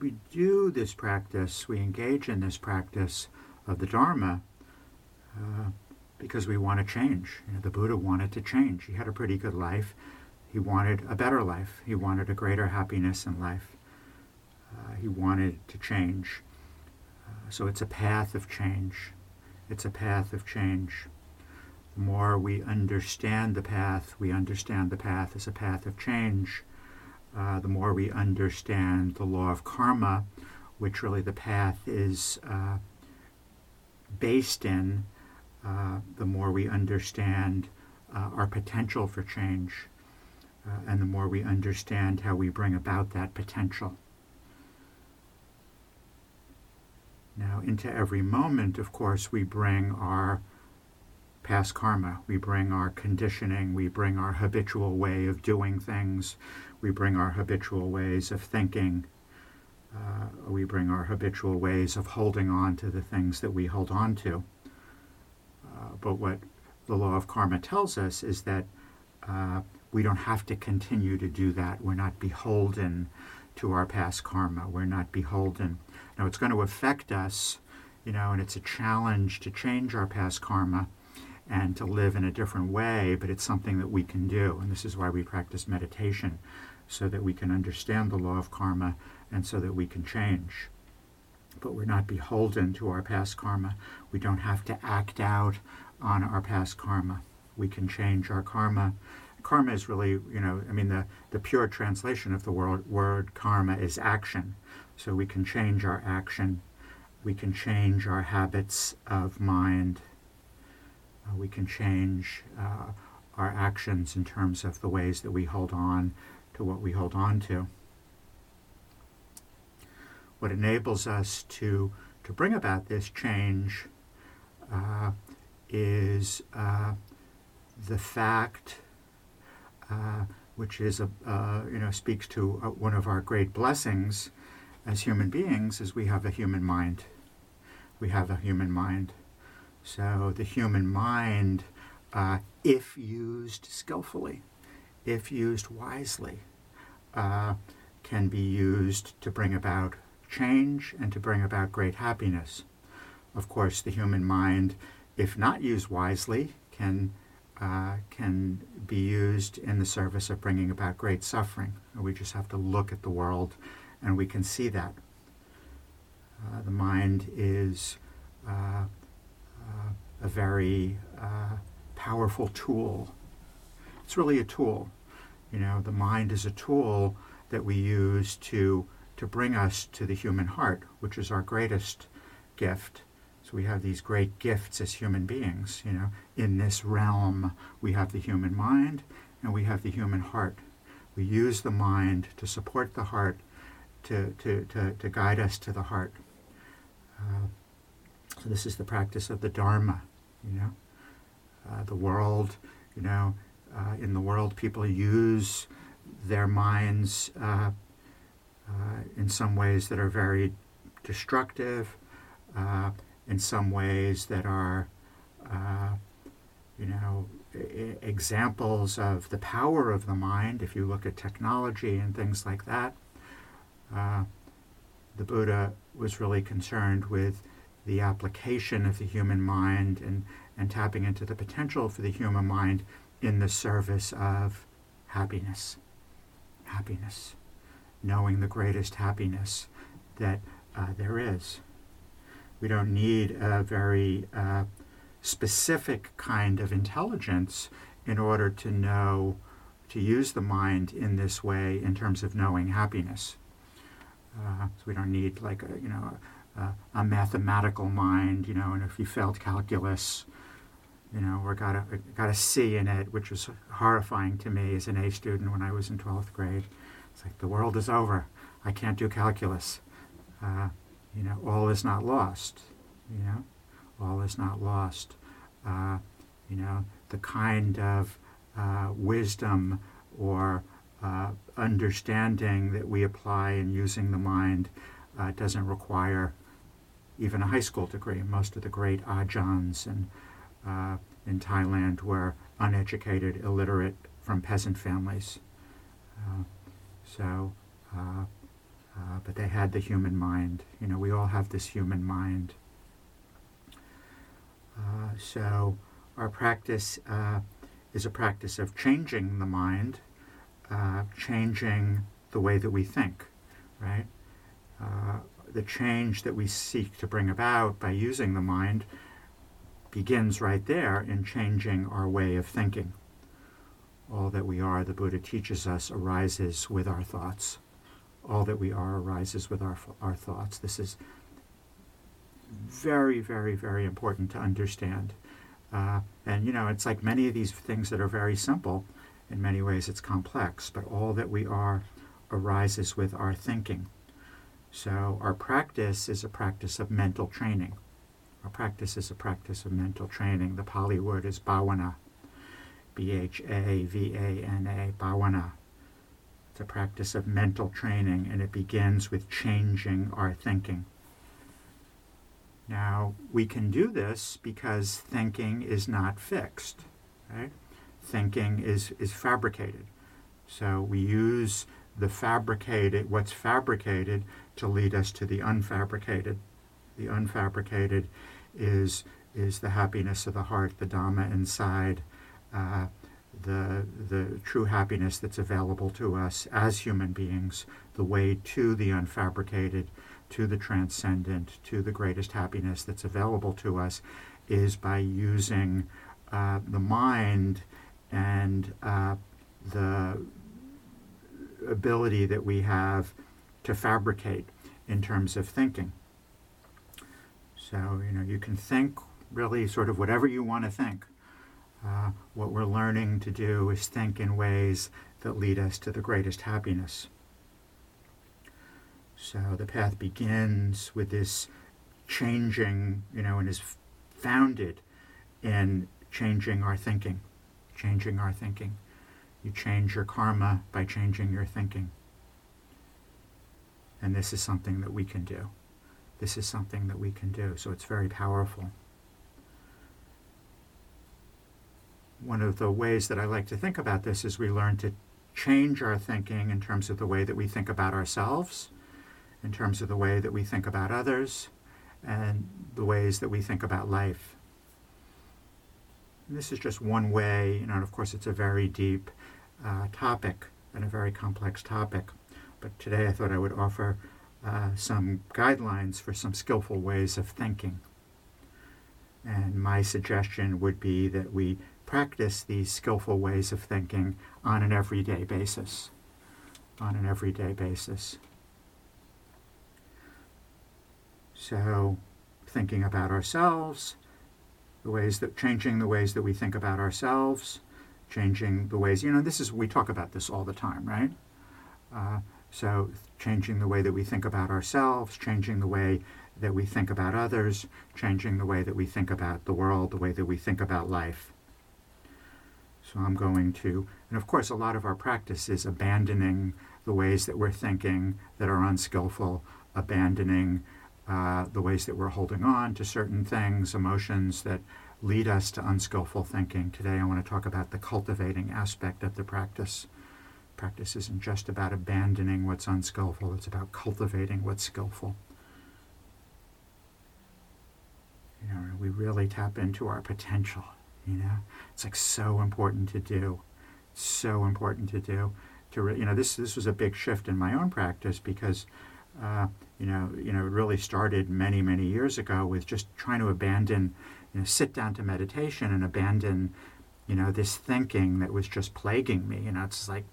we do this practice, we engage in this practice of the Dharma uh, because we want to change. You know, the Buddha wanted to change. He had a pretty good life. He wanted a better life. He wanted a greater happiness in life. Uh, he wanted to change. Uh, so it's a path of change. It's a path of change. The more we understand the path, we understand the path as a path of change. Uh, the more we understand the law of karma, which really the path is uh, based in, uh, the more we understand uh, our potential for change, uh, and the more we understand how we bring about that potential. Now, into every moment, of course, we bring our past karma, we bring our conditioning, we bring our habitual way of doing things, we bring our habitual ways of thinking, uh, we bring our habitual ways of holding on to the things that we hold on to. Uh, but what the law of karma tells us is that uh, we don't have to continue to do that. We're not beholden to our past karma. We're not beholden. Now, it's going to affect us, you know, and it's a challenge to change our past karma and to live in a different way, but it's something that we can do. And this is why we practice meditation, so that we can understand the law of karma and so that we can change. But we're not beholden to our past karma. We don't have to act out on our past karma. We can change our karma. Karma is really, you know, I mean, the, the pure translation of the word, word karma is action. So we can change our action. We can change our habits of mind. Uh, we can change uh, our actions in terms of the ways that we hold on to what we hold on to what enables us to, to bring about this change uh, is uh, the fact, uh, which is a, uh, you know speaks to uh, one of our great blessings as human beings, is we have a human mind. We have a human mind. So the human mind, uh, if used skillfully, if used wisely, can be used to bring about change and to bring about great happiness. Of course, the human mind, if not used wisely, can uh, can be used in the service of bringing about great suffering. We just have to look at the world, and we can see that. Uh, the mind is uh, uh a very uh, powerful tool. It's really a tool. You know, the mind is a tool that we use to to bring us to the human heart, which is our greatest gift. So we have these great gifts as human beings, you know. In this realm, we have the human mind and we have the human heart. We use the mind to support the heart, to, to, to, to guide us to the heart. Uh, so this is the practice of the Dharma, you know. Uh, the world, you know, uh, in the world, people use their minds uh, uh, in some ways that are very destructive, uh, in some ways that are, uh, you know, I- examples of the power of the mind. If you look at technology and things like that, the Buddha was really concerned with the application of the human mind and, and tapping into the potential for the human mind in the service of happiness. Happiness knowing the greatest happiness that uh, there is. We don't need a very uh, specific kind of intelligence in order to know, to use the mind in this way in terms of knowing happiness. Uh, so we don't need like a, you know, a, a, mathematical mind, you know, and if you failed calculus, you know, or got a, got a C in it, which was horrifying to me as an A student when I was in 12th grade. It's like the world is over. I can't do calculus. Uh, you know, all is not lost. You know, all is not lost. Uh, you know, the kind of uh, wisdom or uh, understanding that we apply in using the mind uh, doesn't require even a high school degree. Most of the great ajahns and uh, in Thailand were uneducated, illiterate, from peasant families. Uh, so uh, uh, but they had the human mind. You know, we all have this human mind. Uh, so our practice uh, is a practice of changing the mind, changing the way that we think, right? The change that we seek to bring about by using the mind begins right there in changing our way of thinking. All that we are, the Buddha teaches us, arises with our thoughts. All that we are arises with our, our thoughts. This is very, very, very important to understand. Uh, and, you know, it's like many of these things that are very simple. In many ways, it's complex, but all that we are arises with our thinking. So, our practice is a practice of mental training. Our practice is a practice of mental training. The Pali word is bhavana, B H A V A N A, bhavana. It's a practice of mental training, and it begins with changing our thinking. Now, we can do this because thinking is not fixed, right? Thinking is, is fabricated. So we use the fabricated, what's fabricated, to lead us to the unfabricated. The unfabricated is, is the happiness of the heart, the Dhamma inside, uh, the, the true happiness that's available to us as human beings, the way to the unfabricated to the transcendent, to the greatest happiness that's available to us, is by using uh, the mind and uh, the ability that we have to fabricate in terms of thinking. So, you know, you can think really sort of whatever you want to think. Uh, what we're learning to do is think in ways that lead us to the greatest happiness. So the path begins with this changing, you know, and is founded in changing our thinking, changing our thinking. You change your karma by changing your thinking. And this is something that we can do. This is something that we can do. So it's very powerful. One of the ways that I like to think about this is we learn to change our thinking in terms of the way that we think about ourselves in terms of the way that we think about others and the ways that we think about life. And this is just one way, you know, and of course it's a very deep uh, topic and a very complex topic. But today I thought I would offer uh, some guidelines for some skillful ways of thinking. And my suggestion would be that we practice these skillful ways of thinking on an everyday basis. On an everyday basis. So, thinking about ourselves, the ways that changing the ways that we think about ourselves, changing the ways, you know, this is, we talk about this all the time, right? Uh, so, changing the way that we think about ourselves, changing the way that we think about others, changing the way that we think about the world, the way that we think about life. So, I'm going to, and of course, a lot of our practice is abandoning the ways that we're thinking that are unskillful, abandoning uh, the ways that we're holding on to certain things, emotions that lead us to unskillful thinking. Today, I want to talk about the cultivating aspect of the practice. Practice isn't just about abandoning what's unskillful, it's about cultivating what's skillful. You know, we really tap into our potential, you know. It's like so important to do. So important to do. To re- you know, this this was a big shift in my own practice because uh, you know, you know, it really started many, many years ago with just trying to abandon, you know, sit down to meditation and abandon, you know, this thinking that was just plaguing me. You know, it's like,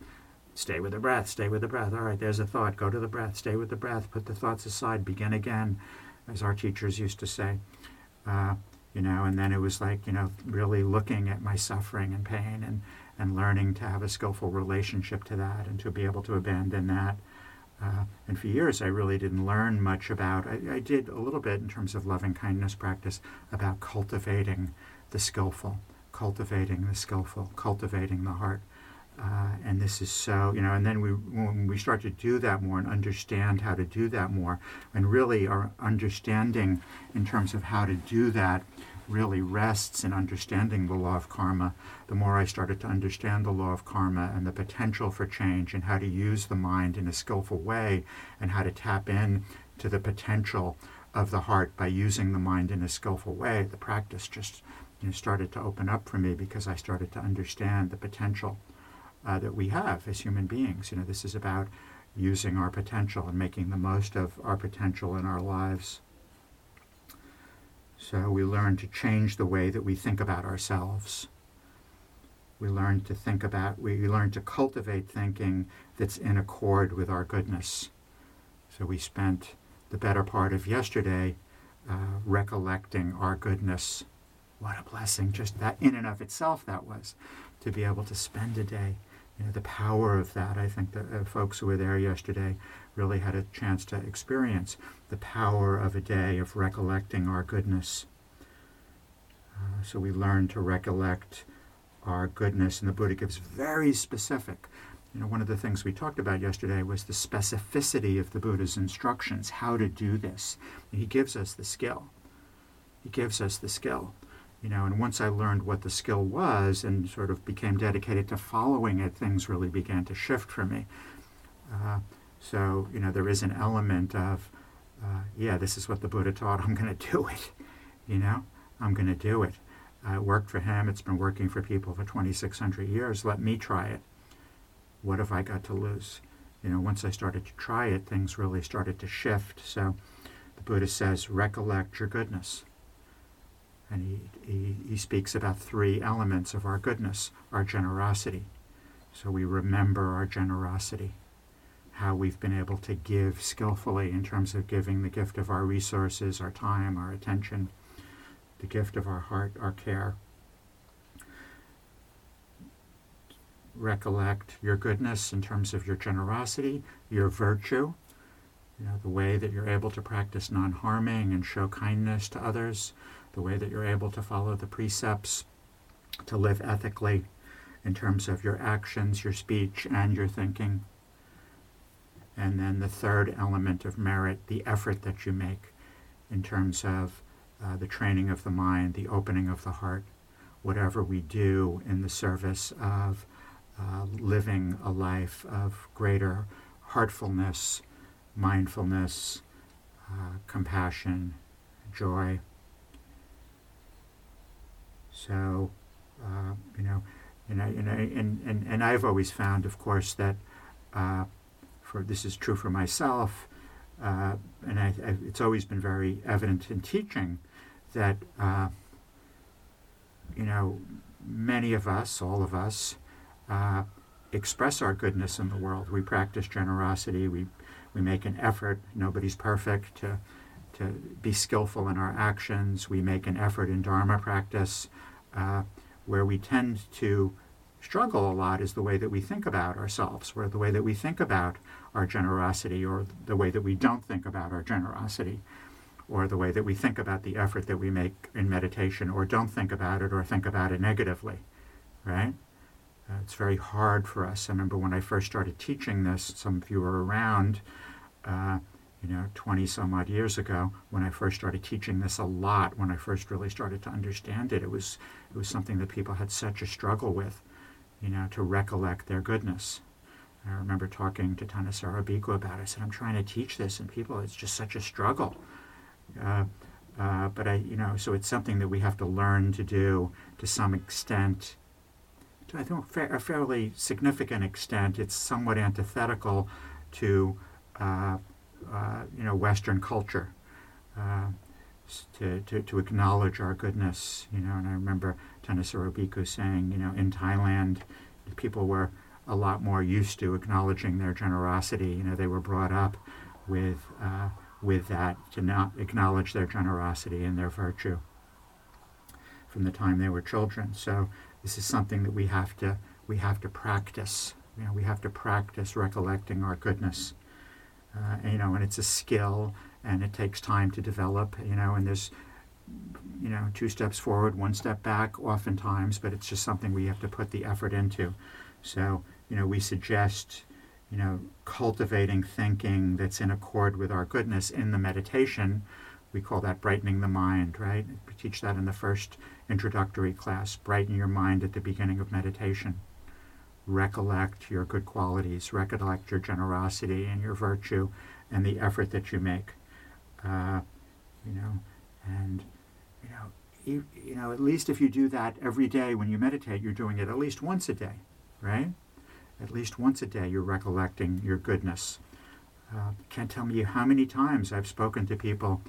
stay with the breath, stay with the breath. All right, there's a thought, go to the breath, stay with the breath, put the thoughts aside, begin again, as our teachers used to say. Uh, you know, and then it was like, you know, really looking at my suffering and pain and, and learning to have a skillful relationship to that and to be able to abandon that. Uh, and for years, I really didn't learn much about. I, I, did a little bit in terms of loving kindness practice about cultivating the skillful, cultivating the skillful, cultivating the heart. Uh, and this is so, you know, and then we, when we start to do that more and understand how to do that more, and really our understanding in terms of how to do that really rests in understanding the law of karma, the more I started to understand the law of karma and the potential for change and how to use the mind in a skillful way and how to tap in to the potential of the heart by using the mind in a skillful way, the practice just you know, started to open up for me because I started to understand the potential uh, that we have as human beings. You know, this is about using our potential and making the most of our potential in our lives. So we learn to change the way that we think about ourselves. We learn to think about, we learn to cultivate thinking that's in accord with our goodness. So we spent the better part of yesterday uh, recollecting our goodness. What a blessing, just that in and of itself, that was to be able to spend a day. You know, the power of that, I think the uh, folks who were there yesterday really had a chance to experience the power of a day of recollecting our goodness. Uh, so we learn to recollect our goodness, and the Buddha gives very specific you know, one of the things we talked about yesterday was the specificity of the Buddha's instructions, how to do this. He gives us the skill. He gives us the skill. You know, and once I learned what the skill was and sort of became dedicated to following it, things really began to shift for me. Uh, so, you know, there is an element of, uh, yeah, this is what the Buddha taught, I'm going to do it. You know, I'm going to do it. Uh, it worked for him, it's been working for people for 2,600 years. Let me try it what have I got to lose? You know, once I started to try it, things really started to shift. So the Buddha says, recollect your goodness. And he, he, he speaks about three elements of our goodness our generosity. So we remember our generosity, how we've been able to give skillfully in terms of giving the gift of our resources, our time, our attention, the gift of our heart, our care. recollect your goodness in terms of your generosity, your virtue, you know, the way that you're able to practice non harming and show kindness to others, the way that you're able to follow the precepts, to live ethically in terms of your actions, your speech, and your thinking. And then the third element of merit, the effort that you make in terms of uh, the training of the mind, the opening of the heart, whatever we do in the service of uh, living a life of greater heartfulness, mindfulness, uh, compassion, joy. So, uh, you know, and, I, and, I, and, and, and I've always found, of course, that uh, for this is true for myself, uh, and I, I, it's always been very evident in teaching that, uh, you know, many of us, all of us, uh, express our goodness in the world. We practice generosity. We we make an effort. Nobody's perfect to to be skillful in our actions. We make an effort in Dharma practice. Uh, where we tend to struggle a lot is the way that we think about ourselves, or the way that we think about our generosity, or the way that we don't think about our generosity, or the way that we think about the effort that we make in meditation, or don't think about it, or think about it negatively, right? Uh, it's very hard for us. I remember when I first started teaching this, some of you were around, uh, you know, 20 some odd years ago, when I first started teaching this a lot, when I first really started to understand it, it was, it was something that people had such a struggle with, you know, to recollect their goodness. I remember talking to Bhikkhu about it. I said, I'm trying to teach this, and people, it's just such a struggle. Uh, uh, but I, you know, so it's something that we have to learn to do to some extent to I think a fairly significant extent, it's somewhat antithetical to uh, you know Western culture. Uh, to, to, to acknowledge our goodness, you know, and I remember Thanissaro Bhikkhu saying, you know, in Thailand, people were a lot more used to acknowledging their generosity. You know, they were brought up with uh, with that to not acknowledge their generosity and their virtue from the time they were children. So this is something that we have to we have to practice. You know, we have to practice recollecting our goodness. Uh, you know, and it's a skill, and it takes time to develop. You know, and there's you know two steps forward, one step back, oftentimes, but it's just something we have to put the effort into. So you know, we suggest you know cultivating thinking that's in accord with our goodness in the meditation We call that brightening the mind, right? We teach that in the first introductory class. Brighten your mind at the beginning of meditation. Recollect your good qualities, recollect your generosity and your virtue and the effort that you make. Uh, you know, and you know, you, you know, at least if you do that every day when you meditate, you're doing it at least once a day, right? At least once a day, you're recollecting your goodness. Uh, can't tell me how many times I've spoken to people,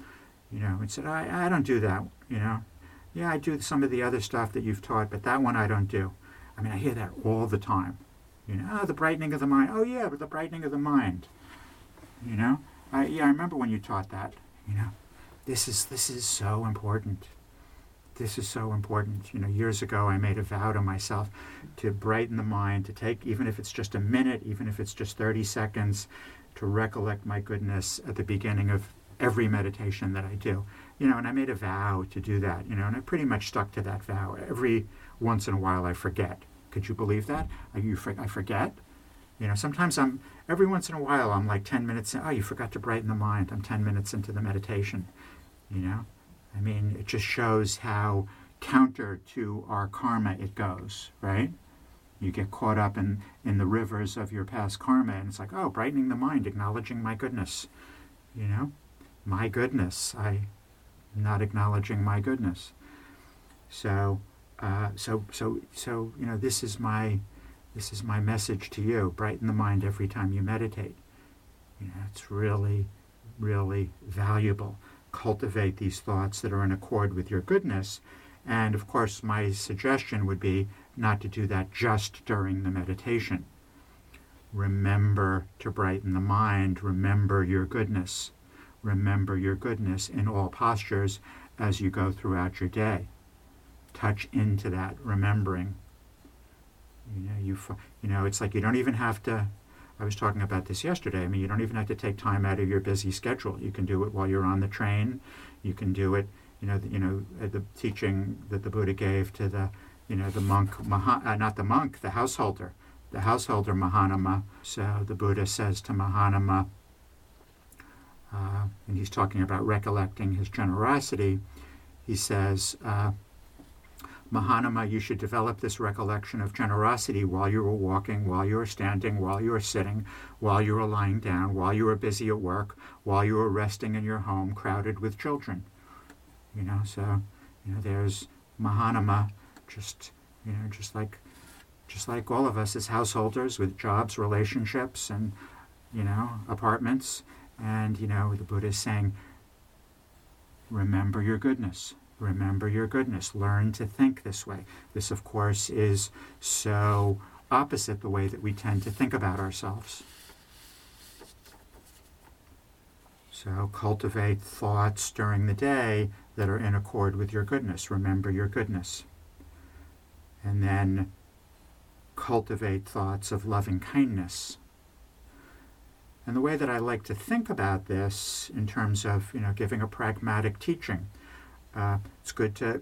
you know, and said, I, I don't do that, you know. Yeah, I do some of the other stuff that you've taught, but that one I don't do. I mean, I hear that all the time. You know, oh, the brightening of the mind. Oh, yeah, but the brightening of the mind. You know, I, yeah, I remember when you taught that. You know, this is this is so important. This is so important. You know, years ago I made a vow to myself to brighten the mind, to take even if it's just a minute, even if it's just 30 seconds, to recollect my goodness at the beginning of every meditation that I do. You know, and I made a vow to do that, you know, and I pretty much stuck to that vow. Every once in a while I forget. Could you believe that? I, you, I forget. You know, sometimes I'm, every once in a while, I'm like 10 minutes, in, oh, you forgot to brighten the mind. I'm 10 minutes into the meditation. You know, I mean, it just shows how counter to our karma it goes, right? You get caught up in, in the rivers of your past karma, and it's like, oh, brightening the mind, acknowledging my goodness. You know, my goodness. I'm not acknowledging my goodness. So, uh, so, so, so, you know, this is my, this is my message to you. Brighten the mind every time you meditate. You know, it's really, really valuable cultivate these thoughts that are in accord with your goodness. And of course, my suggestion would be not to do that just during the meditation. Remember to brighten the mind, remember your goodness. Remember your goodness in all postures as you go throughout your day. Touch into that remembering. You know, you, you know, it's like you don't even have to I was talking about this yesterday. I mean, you don't even have to take time out of your busy schedule. You can do it while you're on the train. You can do it, you know, the, you know, the teaching that the Buddha gave to the, you know, the monk, Maha, uh, not the monk, the householder, the householder Mahanama. So the Buddha says to Mahanama, uh, and he's talking about recollecting his generosity. He says, uh, Mahanama, you should develop this recollection of generosity while you were walking, while you were standing, while you were sitting, while you were lying down, while you were busy at work, while you were resting in your home crowded with children. You know, so, you know, there's Mahanama, just, you know, just like, just like all of us as householders with jobs, relationships, and, you know, apartments. And, you know, the Buddha is saying, remember your goodness Remember your goodness. Learn to think this way. This, of course, is so opposite the way that we tend to think about ourselves. So cultivate thoughts during the day that are in accord with your goodness. Remember your goodness. And then cultivate thoughts of loving kindness. And the way that I like to think about this in terms of, you know, giving a pragmatic teaching uh, it's good to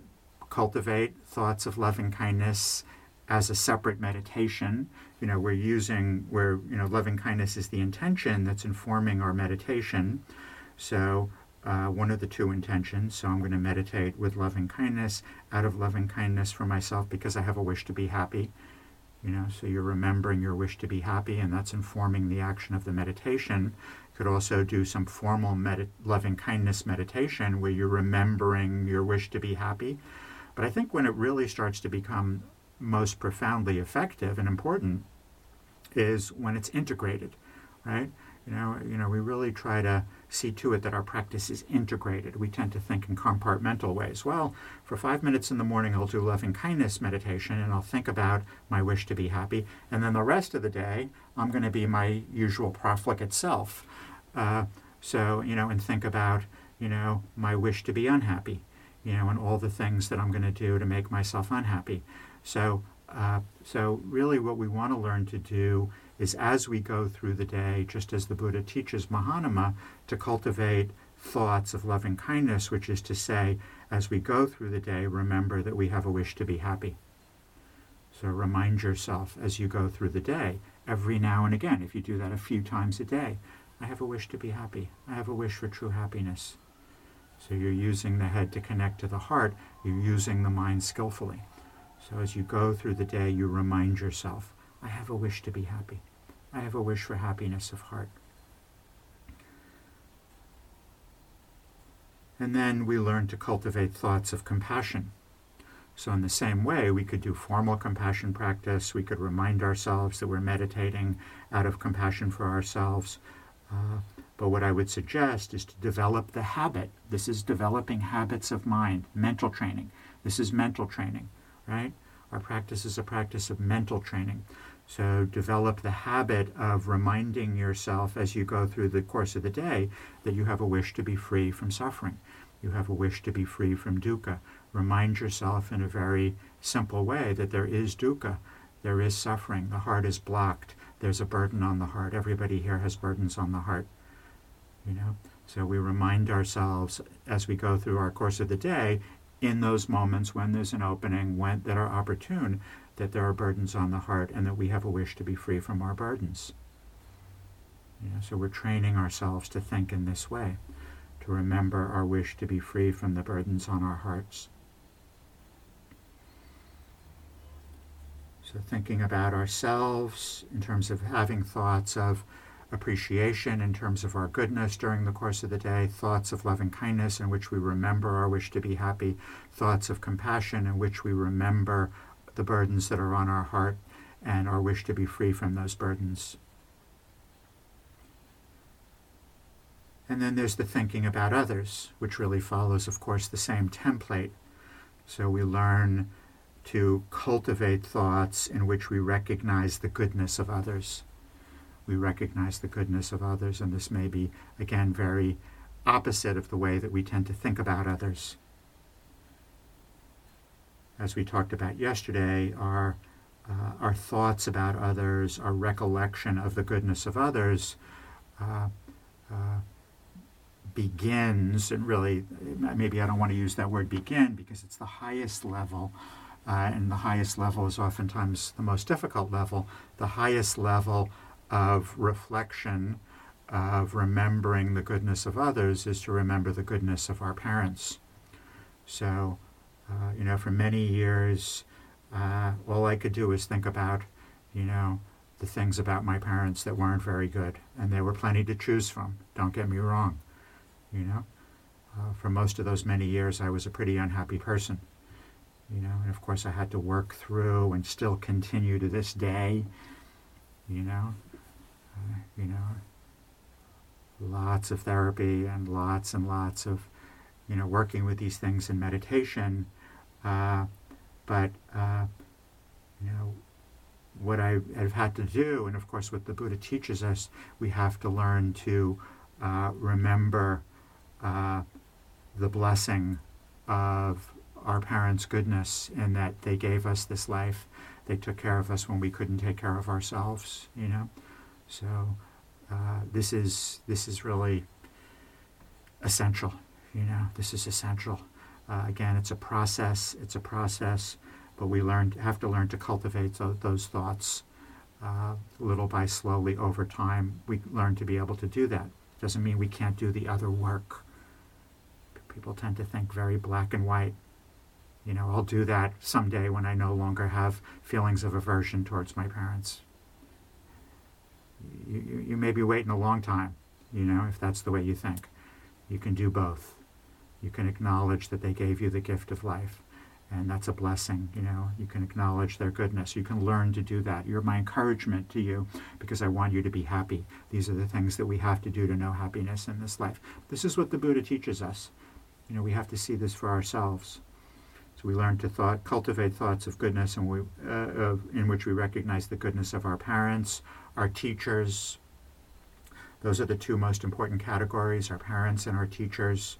cultivate thoughts of loving kindness as a separate meditation. You know, we're using where you know loving kindness is the intention that's informing our meditation. So uh, one of the two intentions. So I'm going to meditate with loving kindness, out of loving kindness for myself because I have a wish to be happy. You know, so you're remembering your wish to be happy, and that's informing the action of the meditation you could also do some formal loving kindness meditation where you're remembering your wish to be happy. But I think when it really starts to become most profoundly effective and important is when it's integrated, right? You know, you know, we really try to see to it that our practice is integrated. We tend to think in compartmental ways. Well, for five minutes in the morning, I'll do loving kindness meditation and I'll think about my wish to be happy. And then the rest of the day, I'm going to be my usual profligate self. Uh, so, you know, and think about, you know, my wish to be unhappy, you know, and all the things that I'm going to do to make myself unhappy. So, uh, so really what we want to learn to do is as we go through the day, just as the Buddha teaches Mahanama, to cultivate thoughts of loving kindness, which is to say, as we go through the day, remember that we have a wish to be happy. So remind yourself as you go through the day, every now and again, if you do that a few times a day, I have a wish to be happy. I have a wish for true happiness. So you're using the head to connect to the heart, you're using the mind skillfully. So as you go through the day, you remind yourself, I have a wish to be happy. I have a wish for happiness of heart. And then we learn to cultivate thoughts of compassion. So, in the same way, we could do formal compassion practice. We could remind ourselves that we're meditating out of compassion for ourselves. Uh, but what I would suggest is to develop the habit. This is developing habits of mind, mental training. This is mental training, right? Our practice is a practice of mental training. So develop the habit of reminding yourself as you go through the course of the day that you have a wish to be free from suffering. You have a wish to be free from dukkha. Remind yourself in a very simple way that there is dukkha, there is suffering, the heart is blocked, there's a burden on the heart. Everybody here has burdens on the heart you know so we remind ourselves as we go through our course of the day in those moments when there's an opening when that are opportune that there are burdens on the heart and that we have a wish to be free from our burdens. You know, so we're training ourselves to think in this way to remember our wish to be free from the burdens on our hearts. So thinking about ourselves in terms of having thoughts of appreciation in terms of our goodness during the course of the day, thoughts of loving kindness in which we remember our wish to be happy, thoughts of compassion in which we remember the burdens that are on our heart and our wish to be free from those burdens. And then there's the thinking about others, which really follows, of course, the same template. So we learn to cultivate thoughts in which we recognize the goodness of others we recognize the goodness of others, and this may be, again, very opposite of the way that we tend to think about others. As we talked about yesterday, our, uh, our thoughts about others, our recollection of the goodness of others, uh, uh, begins, and really, maybe I don't want to use that word begin because it's the highest level, uh, and the highest level is oftentimes the most difficult level. The highest level of reflection, of remembering the goodness of others, is to remember the goodness of our parents. So, uh, you know, for many years, uh, all I could do was think about, you know, the things about my parents that weren't very good. And there were plenty to choose from, don't get me wrong. You know, uh, for most of those many years, I was a pretty unhappy person. You know, and of course, I had to work through and still continue to this day, you know, you know, lots of therapy and lots and lots of, you know, working with these things in meditation. Uh, but, uh, you know, what I have had to do, and of course what the Buddha teaches us, we have to learn to uh, remember uh, the blessing of our parents' goodness in that they gave us this life. They took care of us when we couldn't take care of ourselves, you know. So uh, this is this is really essential. You know, this is essential. Uh, again, it's a process. It's a process, but we learn have to learn to cultivate th- those thoughts uh, little by slowly over time. We learn to be able to do that. Doesn't mean we can't do the other work. People tend to think very black and white. You know, I'll do that someday when I no longer have feelings of aversion towards my parents you, you may be waiting a long time, you know, if that's the way you think. You can do both. You can acknowledge that they gave you the gift of life, and that's a blessing, you know. You can acknowledge their goodness. You can learn to do that. You're my encouragement to you because I want you to be happy. These are the things that we have to do to know happiness in this life. This is what the Buddha teaches us. You know, we have to see this for ourselves. So we learn to thought, cultivate thoughts of goodness, and we, uh, in which we recognize the goodness of our parents, our teachers. Those are the two most important categories our parents and our teachers.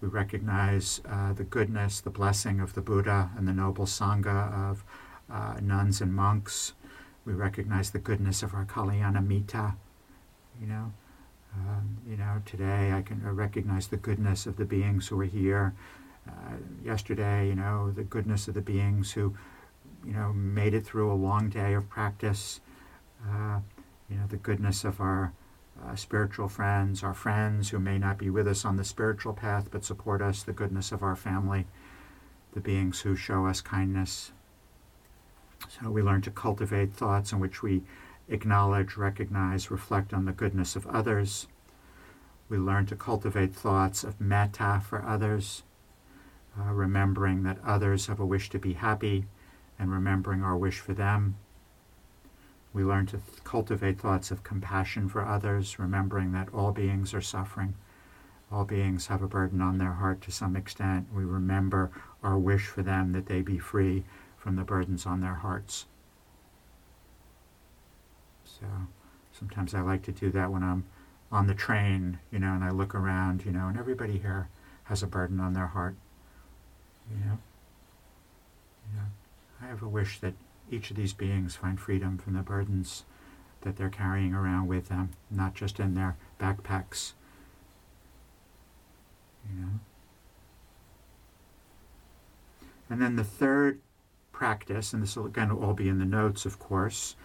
We recognize uh, the goodness, the blessing of the Buddha and the noble Sangha of uh, nuns and monks. We recognize the goodness of our Kalyanamitta. You know, um, you know, today I can recognize the goodness of the beings who are here. Uh, yesterday, you know, the goodness of the beings who, you know, made it through a long day of practice uh, you know, the goodness of our uh, spiritual friends, our friends who may not be with us on the spiritual path but support us, the goodness of our family, the beings who show us kindness. So we learn to cultivate thoughts in which we acknowledge, recognize, reflect on the goodness of others. We learn to cultivate thoughts of metta for others, uh, remembering that others have a wish to be happy and remembering our wish for them. We learn to th- cultivate thoughts of compassion for others, remembering that all beings are suffering. All beings have a burden on their heart to some extent. We remember our wish for them that they be free from the burdens on their hearts. So sometimes I like to do that when I'm on the train, you know, and I look around, you know, and everybody here has a burden on their heart. You know? You know, I have a wish that each of these beings find freedom from the burdens that they're carrying around with them, not just in their backpacks. You know? And then the third practice, and this will again all be in the notes, of course,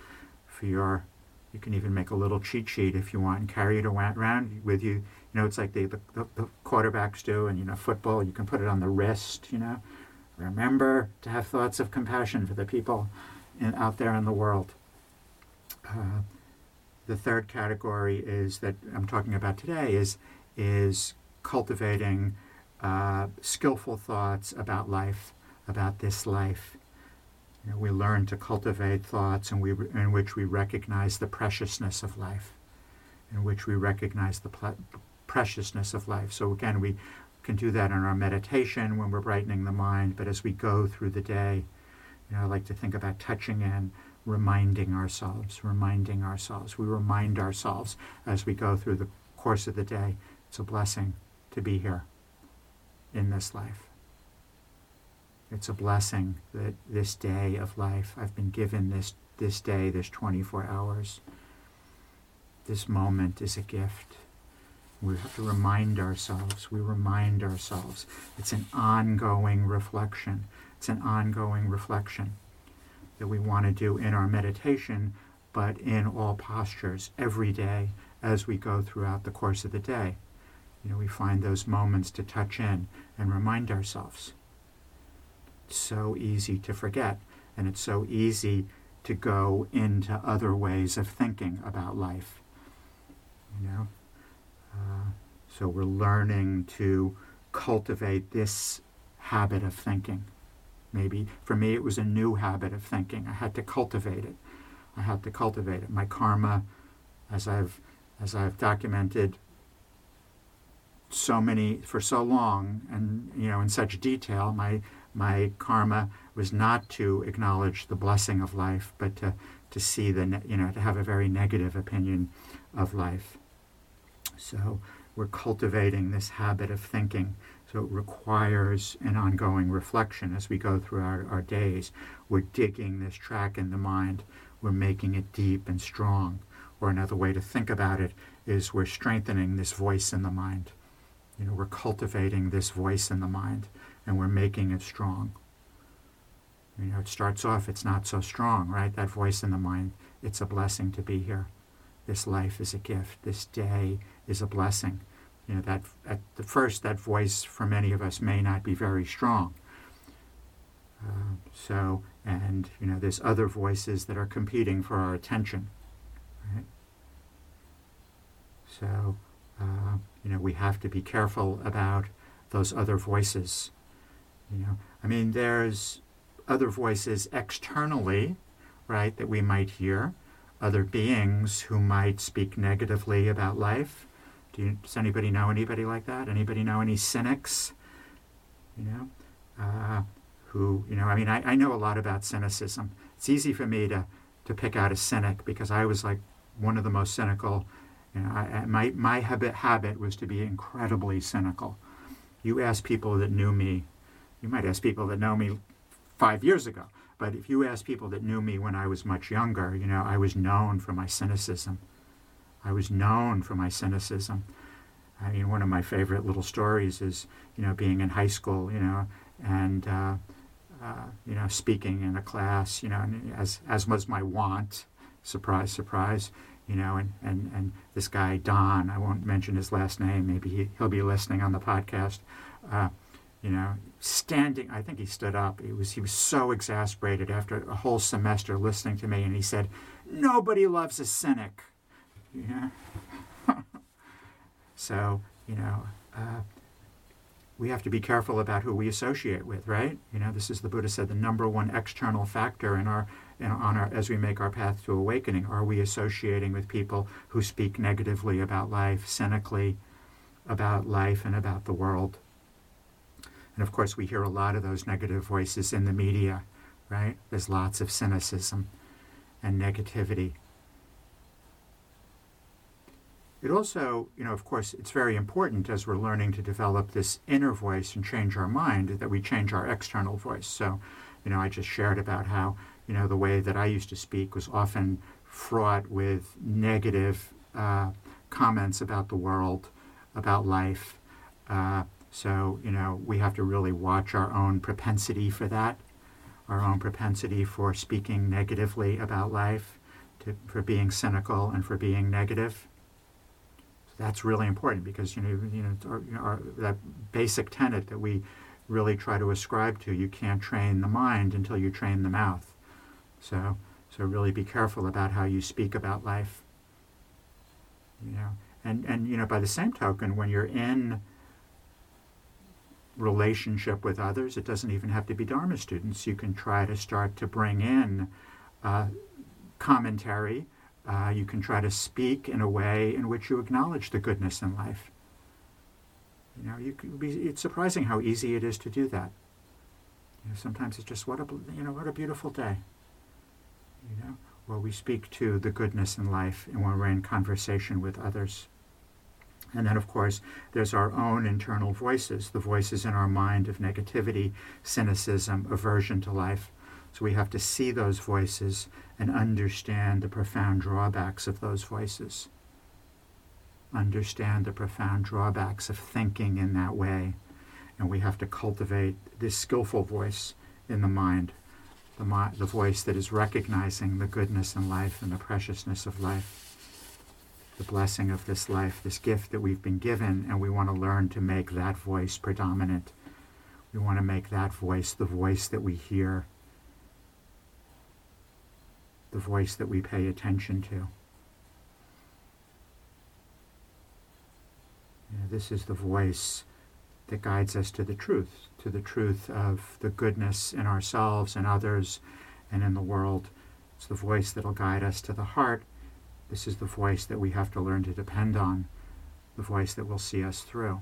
for your you can even make a little cheat sheet if you want and carry it around with you. You know, it's like the, the, the quarterbacks do, and you know, football. You can put it on the wrist. You know, remember to have thoughts of compassion for the people in, out there in the world. Uh, the third category is that I'm talking about today is is cultivating uh, skillful thoughts about life, about this life, you know, we learn to cultivate thoughts in, we, in which we recognize the preciousness of life, in which we recognize the ple- preciousness of life. So, again, we can do that in our meditation when we're brightening the mind, but as we go through the day, you know, I like to think about touching in, reminding ourselves, reminding ourselves. We remind ourselves as we go through the course of the day. It's a blessing to be here in this life. It's a blessing that this day of life, I've been given this, this day, this 24 hours. This moment is a gift. We have to remind ourselves, we remind ourselves. It's an ongoing reflection. It's an ongoing reflection that we want to do in our meditation, but in all postures every day as we go throughout the course of the day. You know, we find those moments to touch in and remind ourselves It's so easy to forget, and it's so easy to go into other ways of thinking about life. You know, uh, so we're learning to cultivate this habit of thinking. Maybe for me, it was a new habit of thinking. I had to cultivate it. I had to cultivate it. My karma, as I've as I've documented so many for so long and you know in such detail my my karma was not to acknowledge the blessing of life, but to, to see the, you know, to have a very negative opinion of life. So we're cultivating this habit of thinking. So it requires an ongoing reflection as we go through our, our days. We're digging this track in the mind. We're making it deep and strong. Or another way to think about it is we're strengthening this voice in the mind. You know, we're cultivating this voice in the mind and we're making it strong. You know, it starts off, it's not so strong, right? That voice in the mind, it's a blessing to be here. This life is a gift. This day is a blessing. You know, that at the first, that voice for many of us may not be very strong. Uh, so, and, you know, there's other voices that are competing for our attention, right? So, uh, you know, we have to be careful about those other voices you know, I mean, there's other voices externally, right, that we might hear, other beings who might speak negatively about life. Do you, does anybody know anybody like that? Anybody know any cynics? You know, uh, who you know? I mean, I, I know a lot about cynicism. It's easy for me to to pick out a cynic because I was like one of the most cynical. You know, I, my my habit habit was to be incredibly cynical. You ask people that knew me you might ask people that know me five years ago, but if you ask people that knew me when I was much younger, you know, I was known for my cynicism. I was known for my cynicism. I mean, one of my favorite little stories is, you know, being in high school, you know, and, uh, uh, you know, speaking in a class, you know, as, as was my wont, surprise, surprise, you know, and, and, and this guy, Don, I won't mention his last name, maybe he, he'll be listening on the podcast, uh, you know, standing, I think he stood up. He was, he was so exasperated after a whole semester listening to me, and he said, Nobody loves a cynic. Know? so, you know, uh, we have to be careful about who we associate with, right? You know, this is the Buddha said the number one external factor in our in, on our as we make our path to awakening. Are we associating with people who speak negatively about life, cynically about life and about the world? And of course, we hear a lot of those negative voices in the media, right? There's lots of cynicism and negativity. It also, you know, of course, it's very important as we're learning to develop this inner voice and change our mind that we change our external voice. So, you know, I just shared about how, you know, the way that I used to speak was often fraught with negative uh, comments about the world, about life. Uh, so, you know, we have to really watch our own propensity for that, our own propensity for speaking negatively about life, to, for being cynical and for being negative that's really important because you know you know, our, you know our, that basic tenet that we really try to ascribe to you can't train the mind until you train the mouth. So so really be careful about how you speak about life. You know and and you know by the same token when you're in relationship with others it doesn't even have to be dharma students. You can try to start to bring in uh, commentary uh, you can try to speak in a way in which you acknowledge the goodness in life. You know, you can be, it's surprising how easy it is to do that. You know, sometimes it's just what a you know what a beautiful day. You know, where we speak to the goodness in life and when we're in conversation with others. And then, of course, there's our own internal voices, the voices in our mind of negativity, cynicism, aversion to life. So we have to see those voices and understand the profound drawbacks of those voices. Understand the profound drawbacks of thinking in that way. And we have to cultivate this skillful voice in the mind, the, mi- the voice that is recognizing the goodness in life and the preciousness of life, the blessing of this life, this gift that we've been given, and we want to learn to make that voice predominant. We want to make that voice the voice that we hear the voice that we pay attention to. This is the voice that guides us to the truth, to the truth of the goodness in ourselves and others and in the world. It's the voice that'll guide us to the heart. This is the voice that we have to learn to depend on, the voice that will see us through.